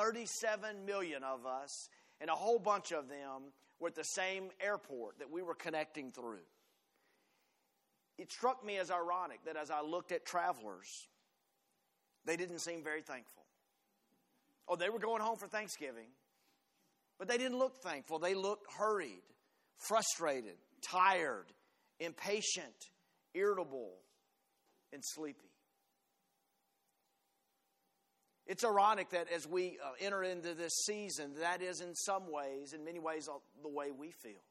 37 million of us, and a whole bunch of them were at the same airport that we were connecting through. It struck me as ironic that as I looked at travelers, they didn't seem very thankful. Oh, they were going home for Thanksgiving, but they didn't look thankful. They looked hurried, frustrated, tired, impatient, irritable, and sleepy. It's ironic that as we uh, enter into this season, that is in some ways, in many ways, uh, the way we feel.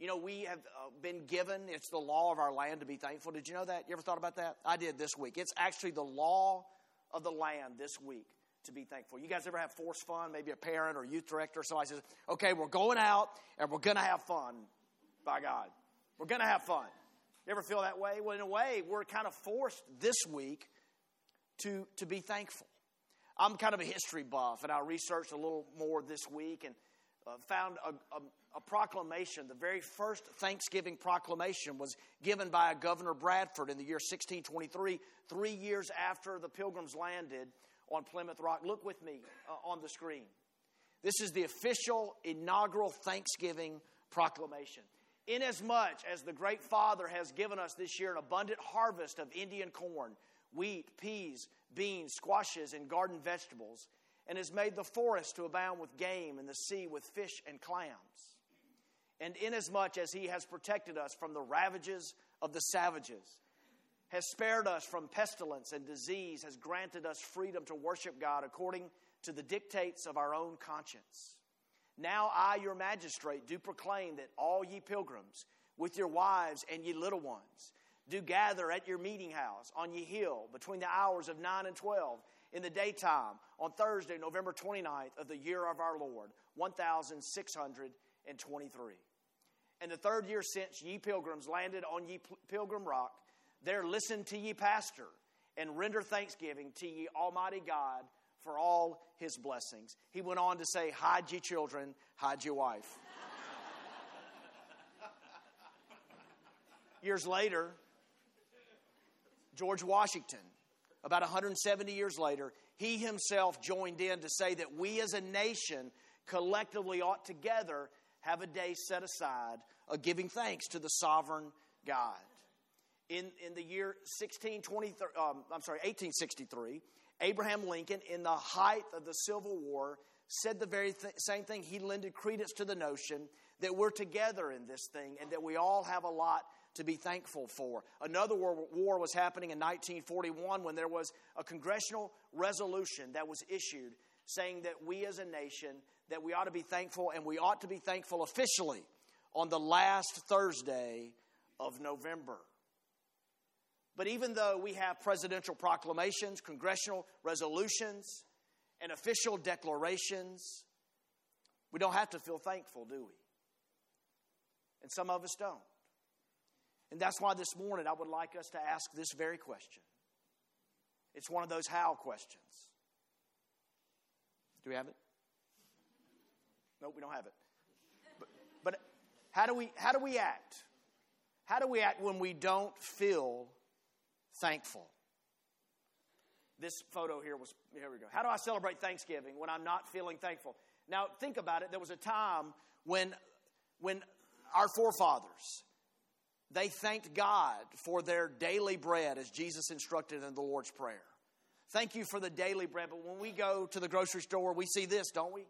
You know, we have uh, been given, it's the law of our land to be thankful. Did you know that? You ever thought about that? I did this week. It's actually the law of the land this week to be thankful. You guys ever have forced fun? Maybe a parent or youth director, or somebody says, okay, we're going out and we're going to have fun, by God. We're going to have fun. You ever feel that way? Well, in a way, we're kind of forced this week to, to be thankful. I'm kind of a history buff, and I researched a little more this week and uh, found a, a, a, proclamation. The very first Thanksgiving proclamation was given by Governor Bradford in the year 1623, three years after the Pilgrims landed on Plymouth Rock. Look with me uh, on the screen. This is the official inaugural Thanksgiving proclamation. Inasmuch as the great Father has given us this year an abundant harvest of Indian corn, wheat, peas, beans, squashes, and garden vegetables, and has made the forest to abound with game and the sea with fish and clams. And inasmuch as he has protected us from the ravages of the savages, has spared us from pestilence and disease, has granted us freedom to worship God according to the dictates of our own conscience. Now I, your magistrate, do proclaim that all ye pilgrims, with your wives and ye little ones, do gather at your meeting house on ye hill between the hours of 9 and 12 in the daytime on Thursday, November 29th of the year of our Lord, 1623. And the third year since ye pilgrims landed on ye pilgrim rock, there listen to ye pastor and render thanksgiving to ye Almighty God for all his blessings. He went on to say, Hide ye children, hide your wife. Years later, George Washington, about 170 years later, he himself joined in to say that we as a nation collectively ought together have a day set aside of giving thanks to the sovereign God. In, in the year 1623, um, I'm sorry, 1863, Abraham Lincoln, in the height of the Civil War, said the very th- same thing. He lended credence to the notion that we're together in this thing and that we all have a lot to be thankful for. Another war, was happening in 1941 when there was a congressional resolution that was issued saying that we as a nation that we ought to be thankful and we ought to be thankful officially on the last Thursday of November. But even though we have presidential proclamations, congressional resolutions, and official declarations, we don't have to feel thankful, do we? And some of us don't. And that's why this morning I would like us to ask this very question. It's one of those how questions. Do we have it? Nope, we don't have it. But, but how, do we, how do we act? How do we act when we don't feel thankful? This photo here was, here we go. How do I celebrate Thanksgiving when I'm not feeling thankful? Now, think about it. There was a time when, when our forefathers, they thanked God for their daily bread as Jesus instructed in the Lord's Prayer. Thank you for the daily bread. But when we go to the grocery store, we see this, don't we?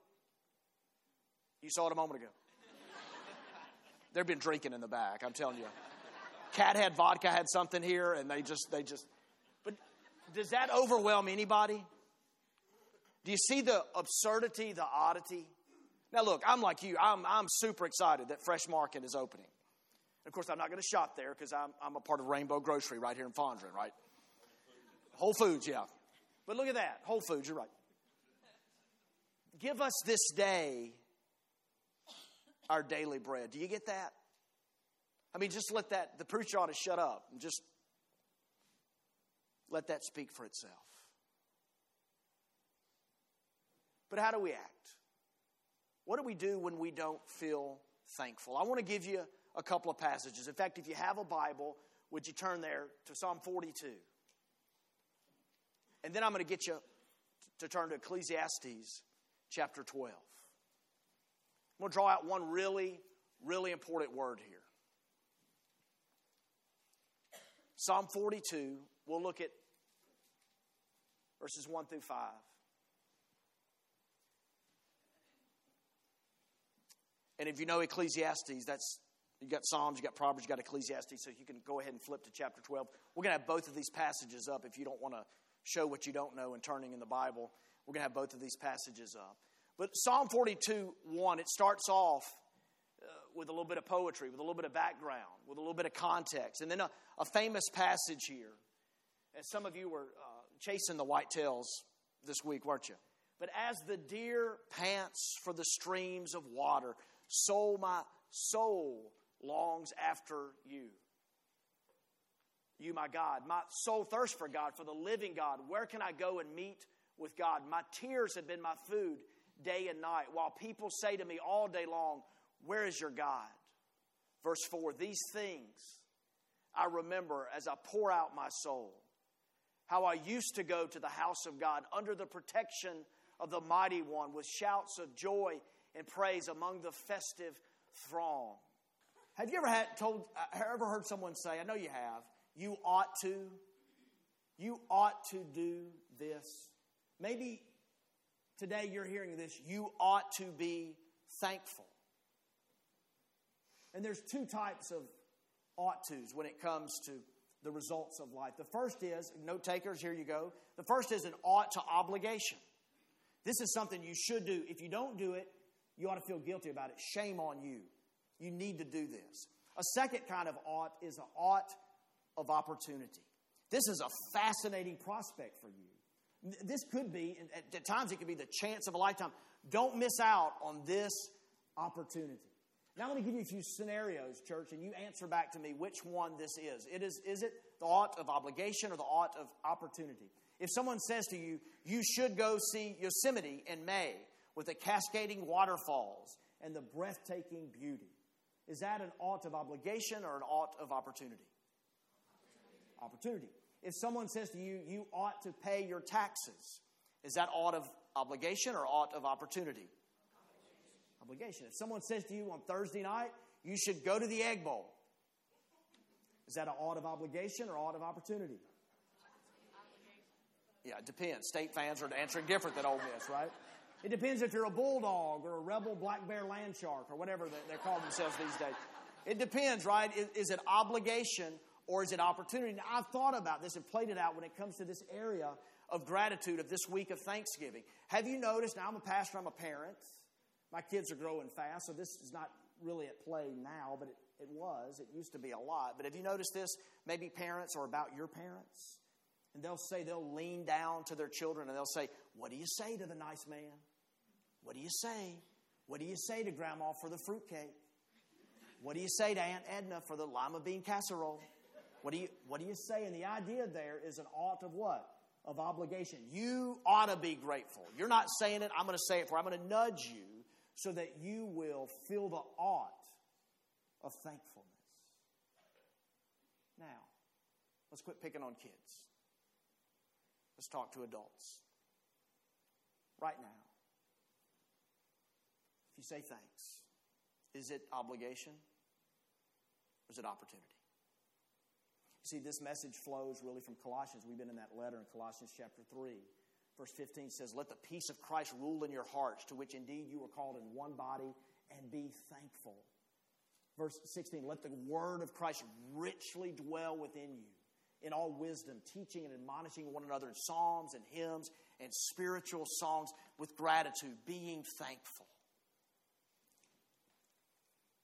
You saw it a moment ago. They've been drinking in the back, I'm telling you. Cat had vodka, had something here, and they just, they just. But does that overwhelm anybody? Do you see the absurdity, the oddity? Now, look, I'm like you. I'm, I'm super excited that Fresh Market is opening. Of course, I'm not going to shop there because I'm, I'm a part of Rainbow Grocery right here in Fondren, right? Whole Foods, yeah. But look at that. Whole Foods, you're right. Give us this day our daily bread. Do you get that? I mean, just let that, the preacher ought to shut up and just let that speak for itself. But how do we act? What do we do when we don't feel thankful? I want to give you a couple of passages. In fact, if you have a Bible, would you turn there to Psalm 42? And then I'm going to get you to turn to Ecclesiastes chapter 12. I'm going to draw out one really, really important word here. Psalm 42, we'll look at verses 1 through 5. And if you know Ecclesiastes, that's you got Psalms, you got Proverbs, you got Ecclesiastes, so you can go ahead and flip to chapter 12. We're going to have both of these passages up if you don't want to show what you don't know and turning in the Bible. We're going to have both of these passages up. But Psalm 42 1, it starts off uh, with a little bit of poetry, with a little bit of background, with a little bit of context. And then a, a famous passage here. And some of you were uh, chasing the whitetails this week, weren't you? But as the deer pants for the streams of water, so my soul longs after you. You, my God. My soul thirsts for God, for the living God. Where can I go and meet with God? My tears have been my food day and night, while people say to me all day long, Where is your God? Verse 4 These things I remember as I pour out my soul. How I used to go to the house of God under the protection of the mighty one with shouts of joy and praise among the festive throng. Have you ever had told uh, ever heard someone say, I know you have, you ought to you ought to do this. Maybe today you're hearing this, you ought to be thankful. And there's two types of ought tos when it comes to the results of life. The first is, note takers, here you go. The first is an ought to obligation. This is something you should do. If you don't do it, you ought to feel guilty about it. Shame on you. You need to do this. A second kind of ought is an ought of opportunity. This is a fascinating prospect for you. This could be, at times, it could be the chance of a lifetime. Don't miss out on this opportunity. Now, going to give you a few scenarios, church, and you answer back to me which one this is. It is, is it the ought of obligation or the ought of opportunity? If someone says to you, you should go see Yosemite in May with the cascading waterfalls and the breathtaking beauty, is that an ought of obligation or an ought of opportunity? Opportunity. If someone says to you, you ought to pay your taxes, is that ought of obligation or ought of opportunity? Obligation. If someone says to you on Thursday night, you should go to the Egg Bowl, is that an ought of obligation or ought of opportunity? Yeah, it depends. State fans are answering different than Ole Miss, right? It depends if you're a bulldog or a rebel black bear land shark or whatever they're called themselves these days. It depends, right? Is, is it obligation or is it opportunity? Now, I've thought about this and played it out when it comes to this area of gratitude of this week of Thanksgiving. Have you noticed? Now, I'm a pastor, I'm a parent. My kids are growing fast, so this is not really at play now, but it, it was. It used to be a lot. But have you noticed this? Maybe parents are about your parents. And they'll say, they'll lean down to their children and they'll say, What do you say to the nice man? What do you say? What do you say to Grandma for the fruitcake? What do you say to Aunt Edna for the lima bean casserole? What do you What do you say? And the idea there is an ought of what? Of obligation. You ought to be grateful. You're not saying it. I'm going to say it for. I'm going to nudge you so that you will feel the ought of thankfulness. Now, let's quit picking on kids. Let's talk to adults. Right now. If you say thanks, is it obligation or is it opportunity? You see, this message flows really from Colossians. We've been in that letter in Colossians chapter 3. Verse 15 says, Let the peace of Christ rule in your hearts, to which indeed you were called in one body, and be thankful. Verse 16, Let the word of Christ richly dwell within you in all wisdom, teaching and admonishing one another in psalms and hymns and spiritual songs with gratitude, being thankful.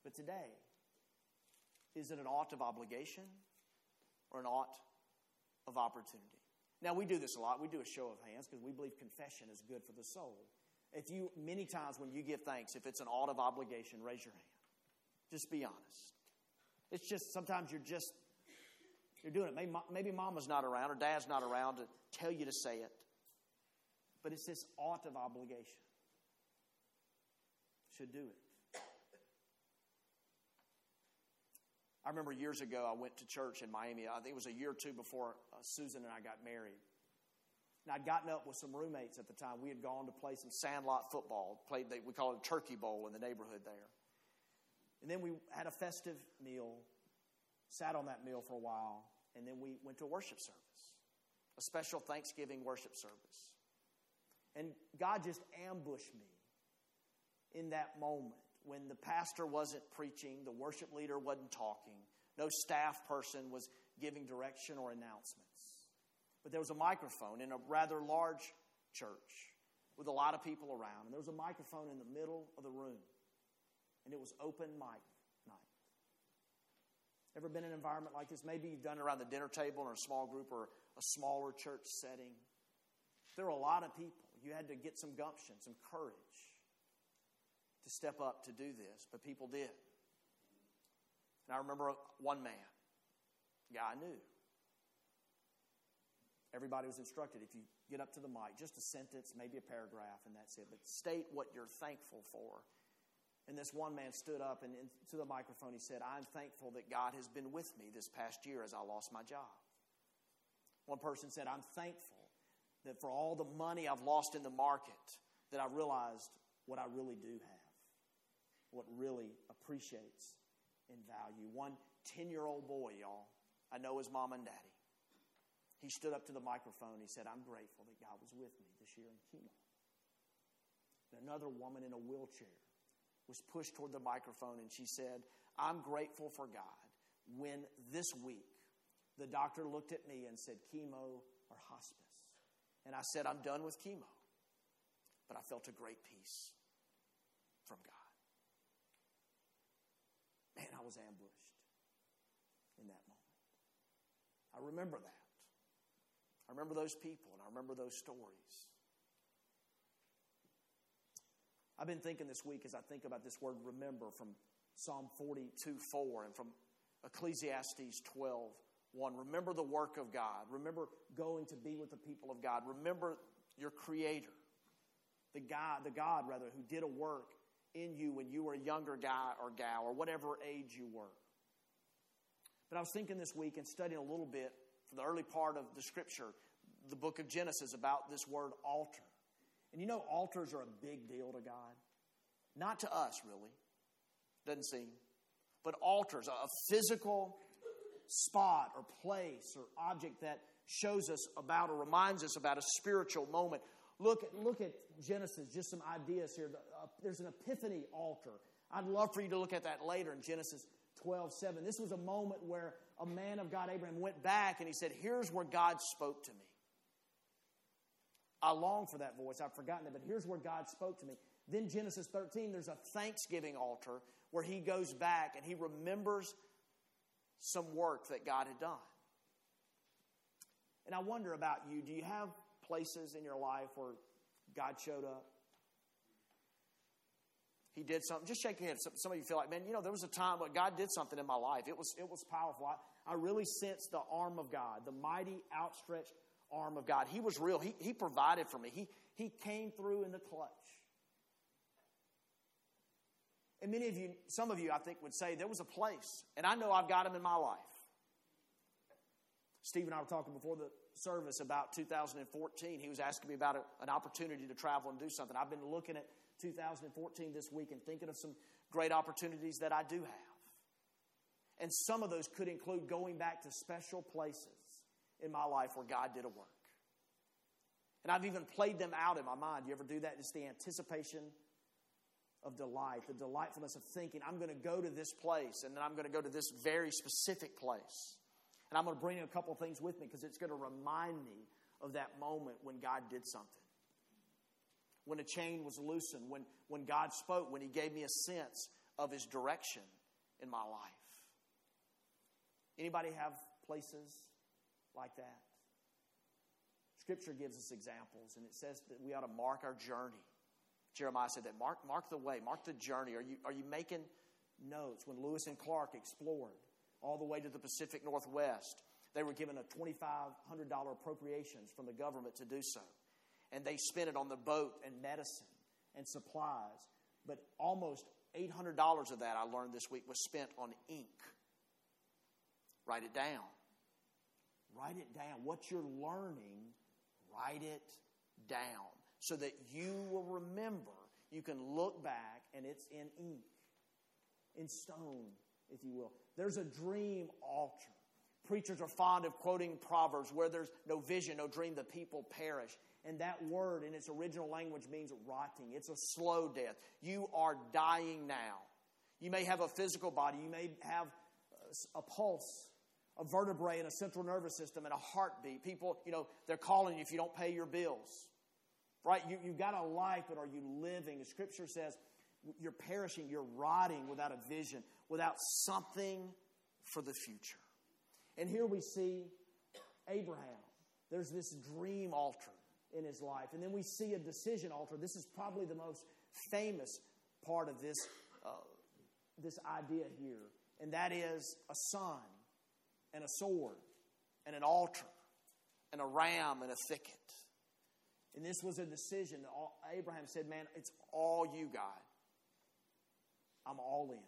But today, is it an ought of obligation or an ought of opportunity? Now, we do this a lot. We do a show of hands because we believe confession is good for the soul. If you, many times when you give thanks, if it's an ought of obligation, raise your hand. Just be honest. It's just sometimes you're just, you're doing it. Maybe, maybe mama's not around or dad's not around to tell you to say it. But it's this ought of obligation. Should do it. I remember years ago, I went to church in Miami. I think it was a year or two before uh, Susan and I got married. And I'd gotten up with some roommates at the time. We had gone to play some sandlot football. Played, we call it a turkey bowl in the neighborhood there. And then we had a festive meal, sat on that meal for a while, and then we went to a worship service, a special Thanksgiving worship service. And God just ambushed me in that moment when the pastor wasn't preaching, the worship leader wasn't talking, no staff person was giving direction or announcements. But there was a microphone in a rather large church with a lot of people around, and there was a microphone in the middle of the room, and it was open mic night. Ever been in an environment like this? Maybe you've done it around the dinner table or a small group or a smaller church setting. There were a lot of people. You had to get some gumption, some courage to step up to do this, but people did. And I remember one man, guy I knew. Everybody was instructed if you get up to the mic, just a sentence, maybe a paragraph, and that's it. But state what you're thankful for. And this one man stood up and to the microphone he said, I'm thankful that God has been with me this past year as I lost my job. One person said, I'm thankful that for all the money I've lost in the market, that I realized what I really do have, what really appreciates in value. One 10 year old boy, y'all, I know his mom and daddy. He stood up to the microphone. He said, I'm grateful that God was with me this year in chemo. Another woman in a wheelchair was pushed toward the microphone and she said, I'm grateful for God when this week the doctor looked at me and said, chemo or hospice. And I said, I'm done with chemo. But I felt a great peace from God. Man, I was ambushed in that moment. I remember that. I remember those people and I remember those stories. I've been thinking this week as I think about this word remember from Psalm 42 4 and from Ecclesiastes 12 1. Remember the work of God. Remember going to be with the people of God. Remember your Creator, the God, the God rather, who did a work in you when you were a younger guy or gal or whatever age you were. But I was thinking this week and studying a little bit for the early part of the Scripture, the book of Genesis, about this word altar. And you know, altars are a big deal to God. Not to us, really. Doesn't seem. But altars, a physical spot or place or object that shows us about or reminds us about a spiritual moment. Look at, look at Genesis, just some ideas here. Uh, there's an epiphany altar. I'd love for you to look at that later in Genesis 12 7. This was a moment where a man of God, Abraham, went back and he said, Here's where God spoke to me. I long for that voice. I've forgotten it, but here's where God spoke to me. Then Genesis 13, there's a thanksgiving altar where he goes back and he remembers some work that God had done. And I wonder about you do you have places in your life where God showed up? He did something. Just shake your head. Some, some of you feel like, man, you know, there was a time when God did something in my life. It was, it was powerful. I, I really sensed the arm of God, the mighty, outstretched arm of God. He was real. He, he provided for me. He, he came through in the clutch. And many of you, some of you, I think, would say there was a place, and I know I've got him in my life. Steve and I were talking before the service about 2014. He was asking me about a, an opportunity to travel and do something. I've been looking at 2014 this week and thinking of some great opportunities that I do have. And some of those could include going back to special places in my life where God did a work. And I've even played them out in my mind. You ever do that? It's the anticipation of delight, the delightfulness of thinking, I'm going to go to this place, and then I'm going to go to this very specific place. And I'm going to bring a couple things with me because it's going to remind me of that moment when God did something. When a chain was loosened, when, when God spoke, when He gave me a sense of His direction in my life. Anybody have places like that? Scripture gives us examples, and it says that we ought to mark our journey Jeremiah said that. Mark, mark the way, mark the journey. Are you, are you making notes? When Lewis and Clark explored all the way to the Pacific Northwest, they were given a $2,500 appropriations from the government to do so. And they spent it on the boat and medicine and supplies. But almost $800 of that, I learned this week, was spent on ink. Write it down. Write it down. What you're learning, write it down so that you will remember. You can look back and it's in ink, in stone, if you will. There's a dream altar. Preachers are fond of quoting Proverbs where there's no vision, no dream, the people perish. And that word in its original language means rotting. It's a slow death. You are dying now. You may have a physical body, you may have a pulse, a vertebrae, and a central nervous system, and a heartbeat. People, you know, they're calling you if you don't pay your bills. Right? You, you've got a life, but are you living? The scripture says you're perishing, you're rotting without a vision, without something for the future. And here we see Abraham. There's this dream altar in his life. And then we see a decision altar. This is probably the most famous part of this, uh, this idea here. And that is a son and a sword and an altar and a ram and a thicket. And this was a decision. Abraham said, Man, it's all you, God. I'm all in.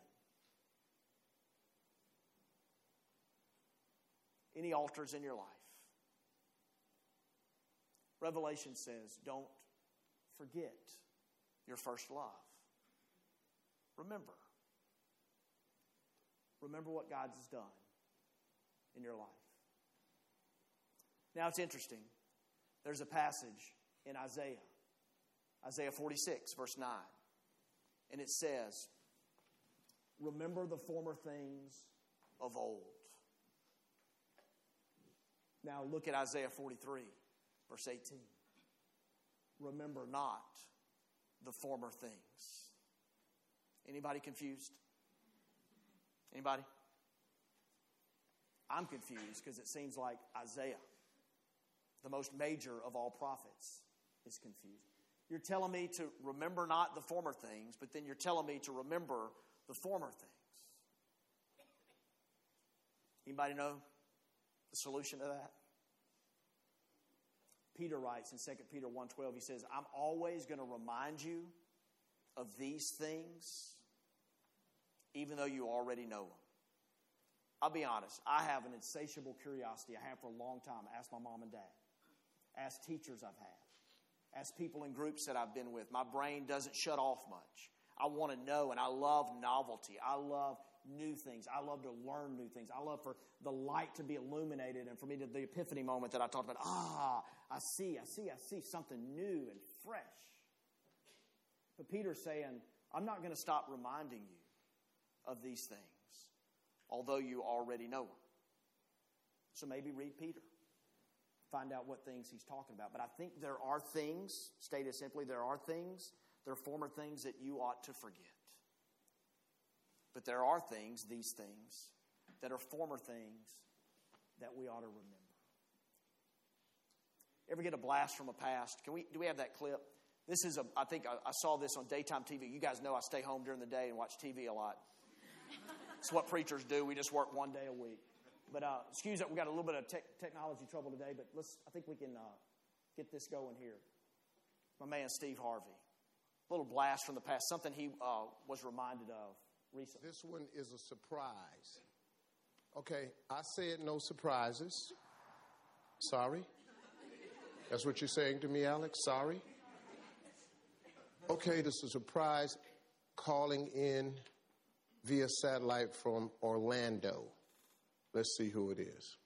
Any altars in your life? Revelation says, don't forget your first love. Remember. Remember what God has done in your life. Now it's interesting. There's a passage in Isaiah, Isaiah 46, verse 9, and it says, Remember the former things of old. Now look at Isaiah 43, verse 18. Remember not the former things. Anybody confused? Anybody? I'm confused because it seems like Isaiah, the most major of all prophets, is confused. You're telling me to remember not the former things, but then you're telling me to remember the former things. Anybody know the solution to that? Peter writes in 2 Peter 1:12 he says, "I'm always going to remind you of these things even though you already know them." I'll be honest, I have an insatiable curiosity I have for a long time. Ask my mom and dad. Ask teachers I've had. Ask people in groups that I've been with. My brain doesn't shut off much. I want to know and I love novelty. I love new things. I love to learn new things. I love for the light to be illuminated and for me to the epiphany moment that I talked about. Ah, I see, I see, I see something new and fresh. But Peter's saying, I'm not going to stop reminding you of these things, although you already know them. So maybe read Peter. Find out what things he's talking about. But I think there are things, stated simply, there are things, there are former things that you ought to forget. But there are things, these things, that are former things that we ought to remember. Ever get a blast from a past? Can we, do we have that clip? This is a, I think I, I saw this on daytime TV. You guys know I stay home during the day and watch TV a lot. It's what preachers do. We just work one day a week. But uh, excuse that we got a little bit of te- technology trouble today, but let's. I think we can uh, get this going here. My man Steve Harvey, little blast from the past, something he uh, was reminded of recently. This one is a surprise. Okay, I said no surprises. Sorry. That's what you're saying to me, Alex? Sorry? Okay, this is a surprise calling in via satellite from Orlando. Let's see who it is.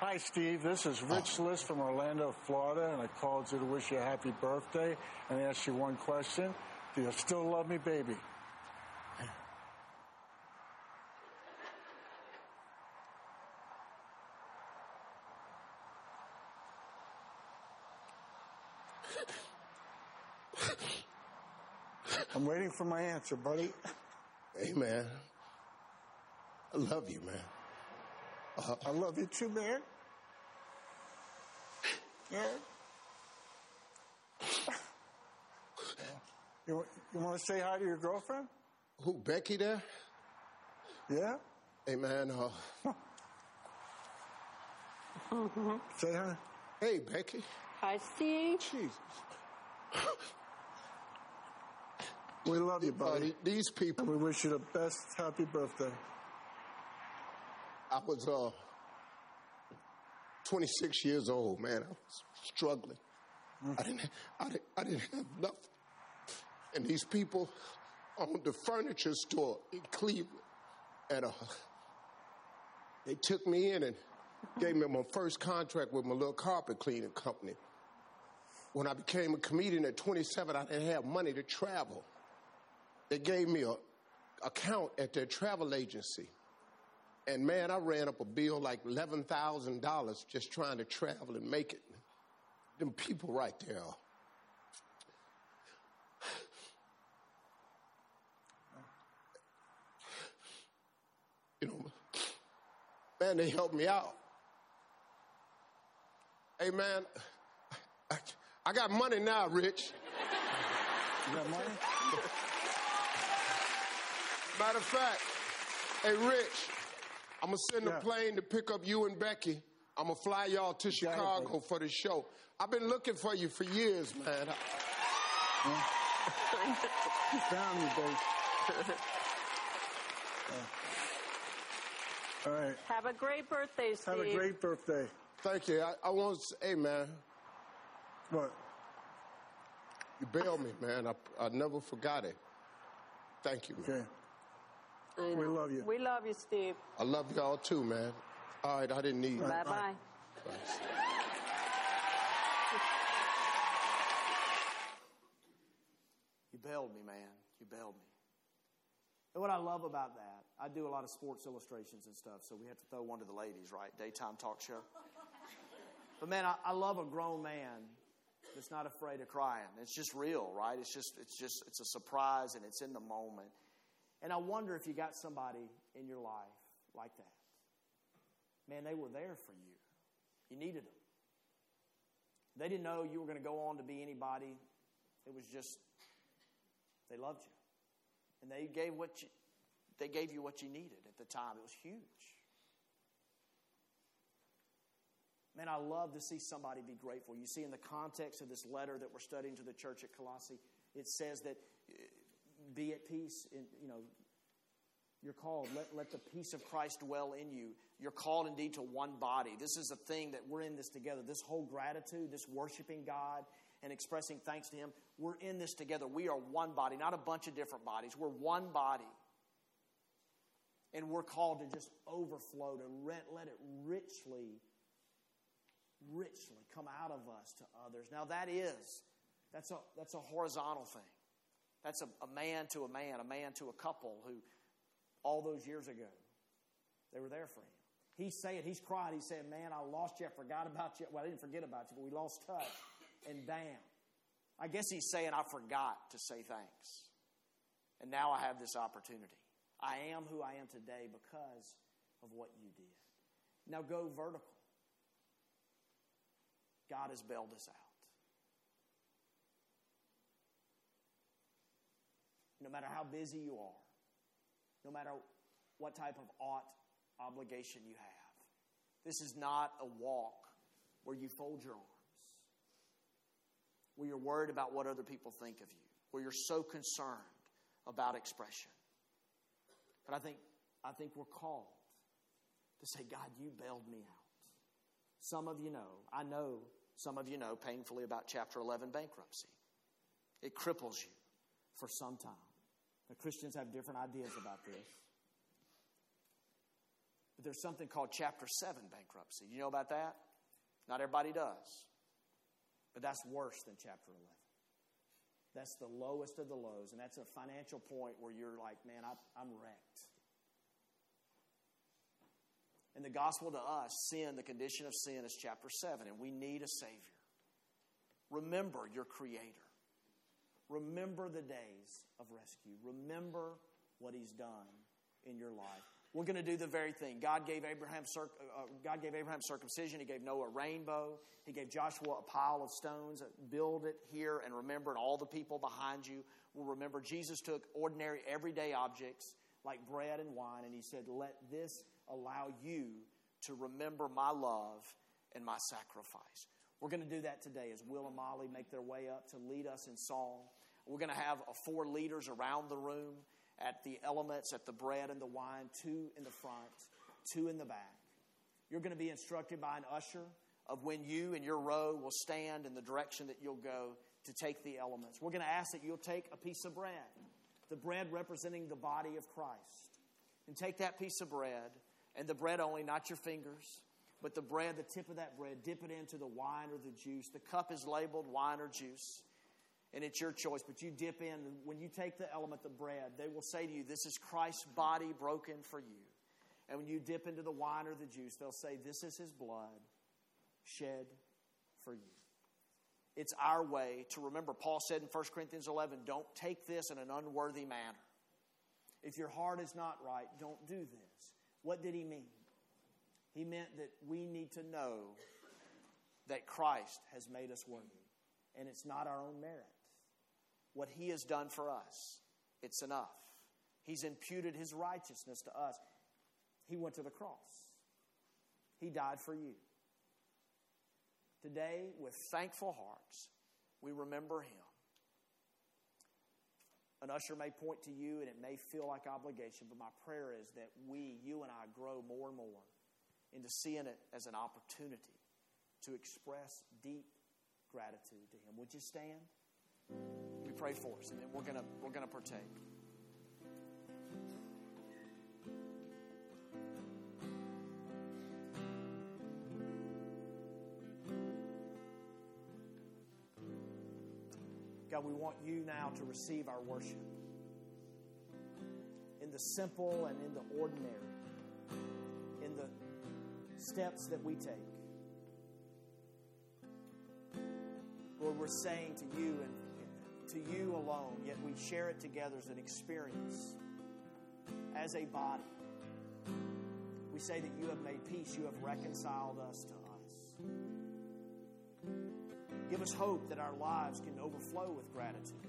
Hi, Steve. This is Rich oh. List from Orlando, Florida, and I called you to wish you a happy birthday and ask you one question. Do you still love me, baby? I'm waiting for my answer, buddy. Hey, man. I love you, man. Uh, I love you too, man. Yeah. You, you want to say hi to your girlfriend? Who, Becky there? Yeah? Hey, man. Uh, Say hi. Hey, Becky. Hi, Steve. Jesus. We love you, buddy. Uh, these people. We wish you the best happy birthday. I was uh, 26 years old, man. I was struggling. I didn't, I didn't, I didn't have nothing. And these people owned the furniture store in Cleveland. And uh, they took me in and gave me my first contract with my little carpet cleaning company. When I became a comedian at 27, I didn't have money to travel. They gave me a account at their travel agency. And man, I ran up a bill like $11,000 just trying to travel and make it. Them people right there. You know, man, they helped me out. Hey, man, I, I got money now, Rich. You got money? Matter of fact, hey, Rich, I'm gonna send Yeah. a plane to pick up you and Becky. I'm gonna fly y'all to got Chicago for the show. I've been looking for you for years, man. You found me, babe. All right. Have a great birthday, Steve. Have a great birthday. Thank you. I, I want to say, hey, man, What? you bailed me, man. I, I never forgot it. Thank you, man. Okay. We love you. We love you, Steve. I love y'all too, man. All right, I didn't need you. Bye bye. Thanks. You bailed me, man. You bailed me. And what I love about that, I do a lot of sports illustrations and stuff, so we have to throw one to the ladies, right? Daytime talk show. But man, I, I love a grown man that's not afraid of crying. It's just real, right? It's just, it's just, it's a surprise and it's in the moment. And I wonder if you got somebody in your life like that. Man, they were there for you. You needed them. They didn't know you were going to go on to be anybody. It was just they loved you. And they gave what you, they gave you what you needed at the time. It was huge. Man, I love to see somebody be grateful. You see, in the context of this letter that we're studying to the church at Colossae, it says that be at peace. In, you know, you're called. Let, let the peace of Christ dwell in you. You're called indeed to one body. This is a thing that we're in this together. This whole gratitude, this worshiping God and expressing thanks to Him, we're in this together. We are one body, not a bunch of different bodies. We're one body. And we're called to just overflow, to let it richly, richly come out of us to others. Now that is, that's a, that's a horizontal thing. That's a, a man to a man, a man to a couple who all those years ago, they were there for him. He's saying, he's crying, he's saying, Man, I lost you, I forgot about you. Well, I didn't forget about you, but we lost touch. And bam. I guess he's saying, I forgot to say thanks. And now I have this opportunity. I am who I am today because of what you did. Now go vertical. God has bailed us out. No matter how busy you are, no matter what type of ought obligation you have, this is not a walk where you fold your arms, where you're worried about what other people think of you, where you're so concerned about expression. But I think, I think we're called to say, God, you bailed me out. Some of you know, I know some of you know painfully about Chapter 11 bankruptcy. It cripples you for some time. The Christians have different ideas about this. But there's something called Chapter 7 bankruptcy. You know about that? Not everybody does. But that's worse than Chapter 11. That's the lowest of the lows, and that's a financial point where you're like, man, I, I'm wrecked. In the gospel to us, sin, the condition of sin, is chapter 7, and we need a Savior. Remember your Creator. Remember the days of rescue. Remember what He's done in your life. We're going to do the very thing. God gave Abraham, circ- uh, God gave Abraham circumcision. He gave Noah a rainbow. He gave Joshua a pile of stones. Build it here and remember, and all the people behind you will remember. Jesus took ordinary, everyday objects like bread and wine, and He said, Let this allow you to remember my love and my sacrifice. We're going to do that today as Will and Molly make their way up to lead us in song. We're going to have four leaders around the room at the elements, at the bread and the wine, two in the front, two in the back. You're going to be instructed by an usher of when you and your row will stand in the direction that you'll go to take the elements. We're going to ask that you'll take a piece of bread, the bread representing the body of Christ, and take that piece of bread and the bread only, not your fingers, but the bread, the tip of that bread, dip it into the wine or the juice. The cup is labeled wine or juice, and it's your choice, but you dip in. When you take the element, the bread, they will say to you, This is Christ's body broken for you. And when you dip into the wine or the juice, they'll say, This is his blood shed for you. It's our way to remember. Paul said in 1 Corinthians 11, Don't take this in an unworthy manner. If your heart is not right, don't do this. What did he mean? He meant that we need to know that Christ has made us worthy, and it's not our own merit. What he has done for us, it's enough. He's imputed his righteousness to us. He went to the cross, he died for you. Today, with thankful hearts, we remember him. An usher may point to you and it may feel like obligation, but my prayer is that we, you and I, grow more and more into seeing it as an opportunity to express deep gratitude to Him. Would you stand? We pray for us, and then we're gonna we're gonna partake. God, we want you now to receive our worship in the simple and in the ordinary, steps that we take. Lord, we're saying to you and to you alone, yet we share it together as an experience, as a body. We say that you have made peace, you have reconciled us to us. Give us hope that our lives can overflow with gratitude.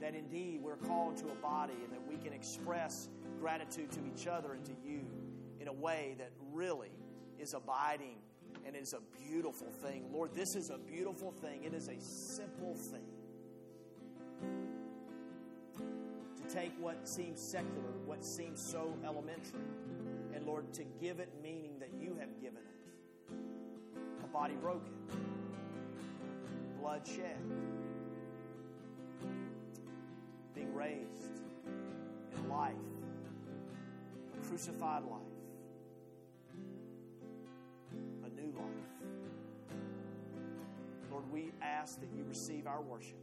That indeed we're called to a body and that we can express gratitude to each other and to you in a way that really is abiding and is a beautiful thing. Lord, this is a beautiful thing. It is a simple thing. To take what seems secular, what seems so elementary, and Lord, to give it meaning that you have given it. A body broken, blood shed, being raised in life, a crucified life. Lord, we ask that you receive our worship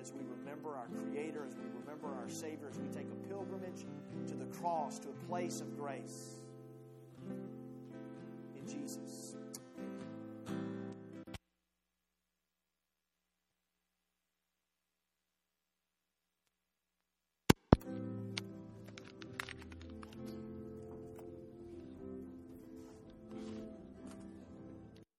as we remember our Creator, as we remember our Savior, as we take a pilgrimage to the cross, to a place of grace. In Jesus.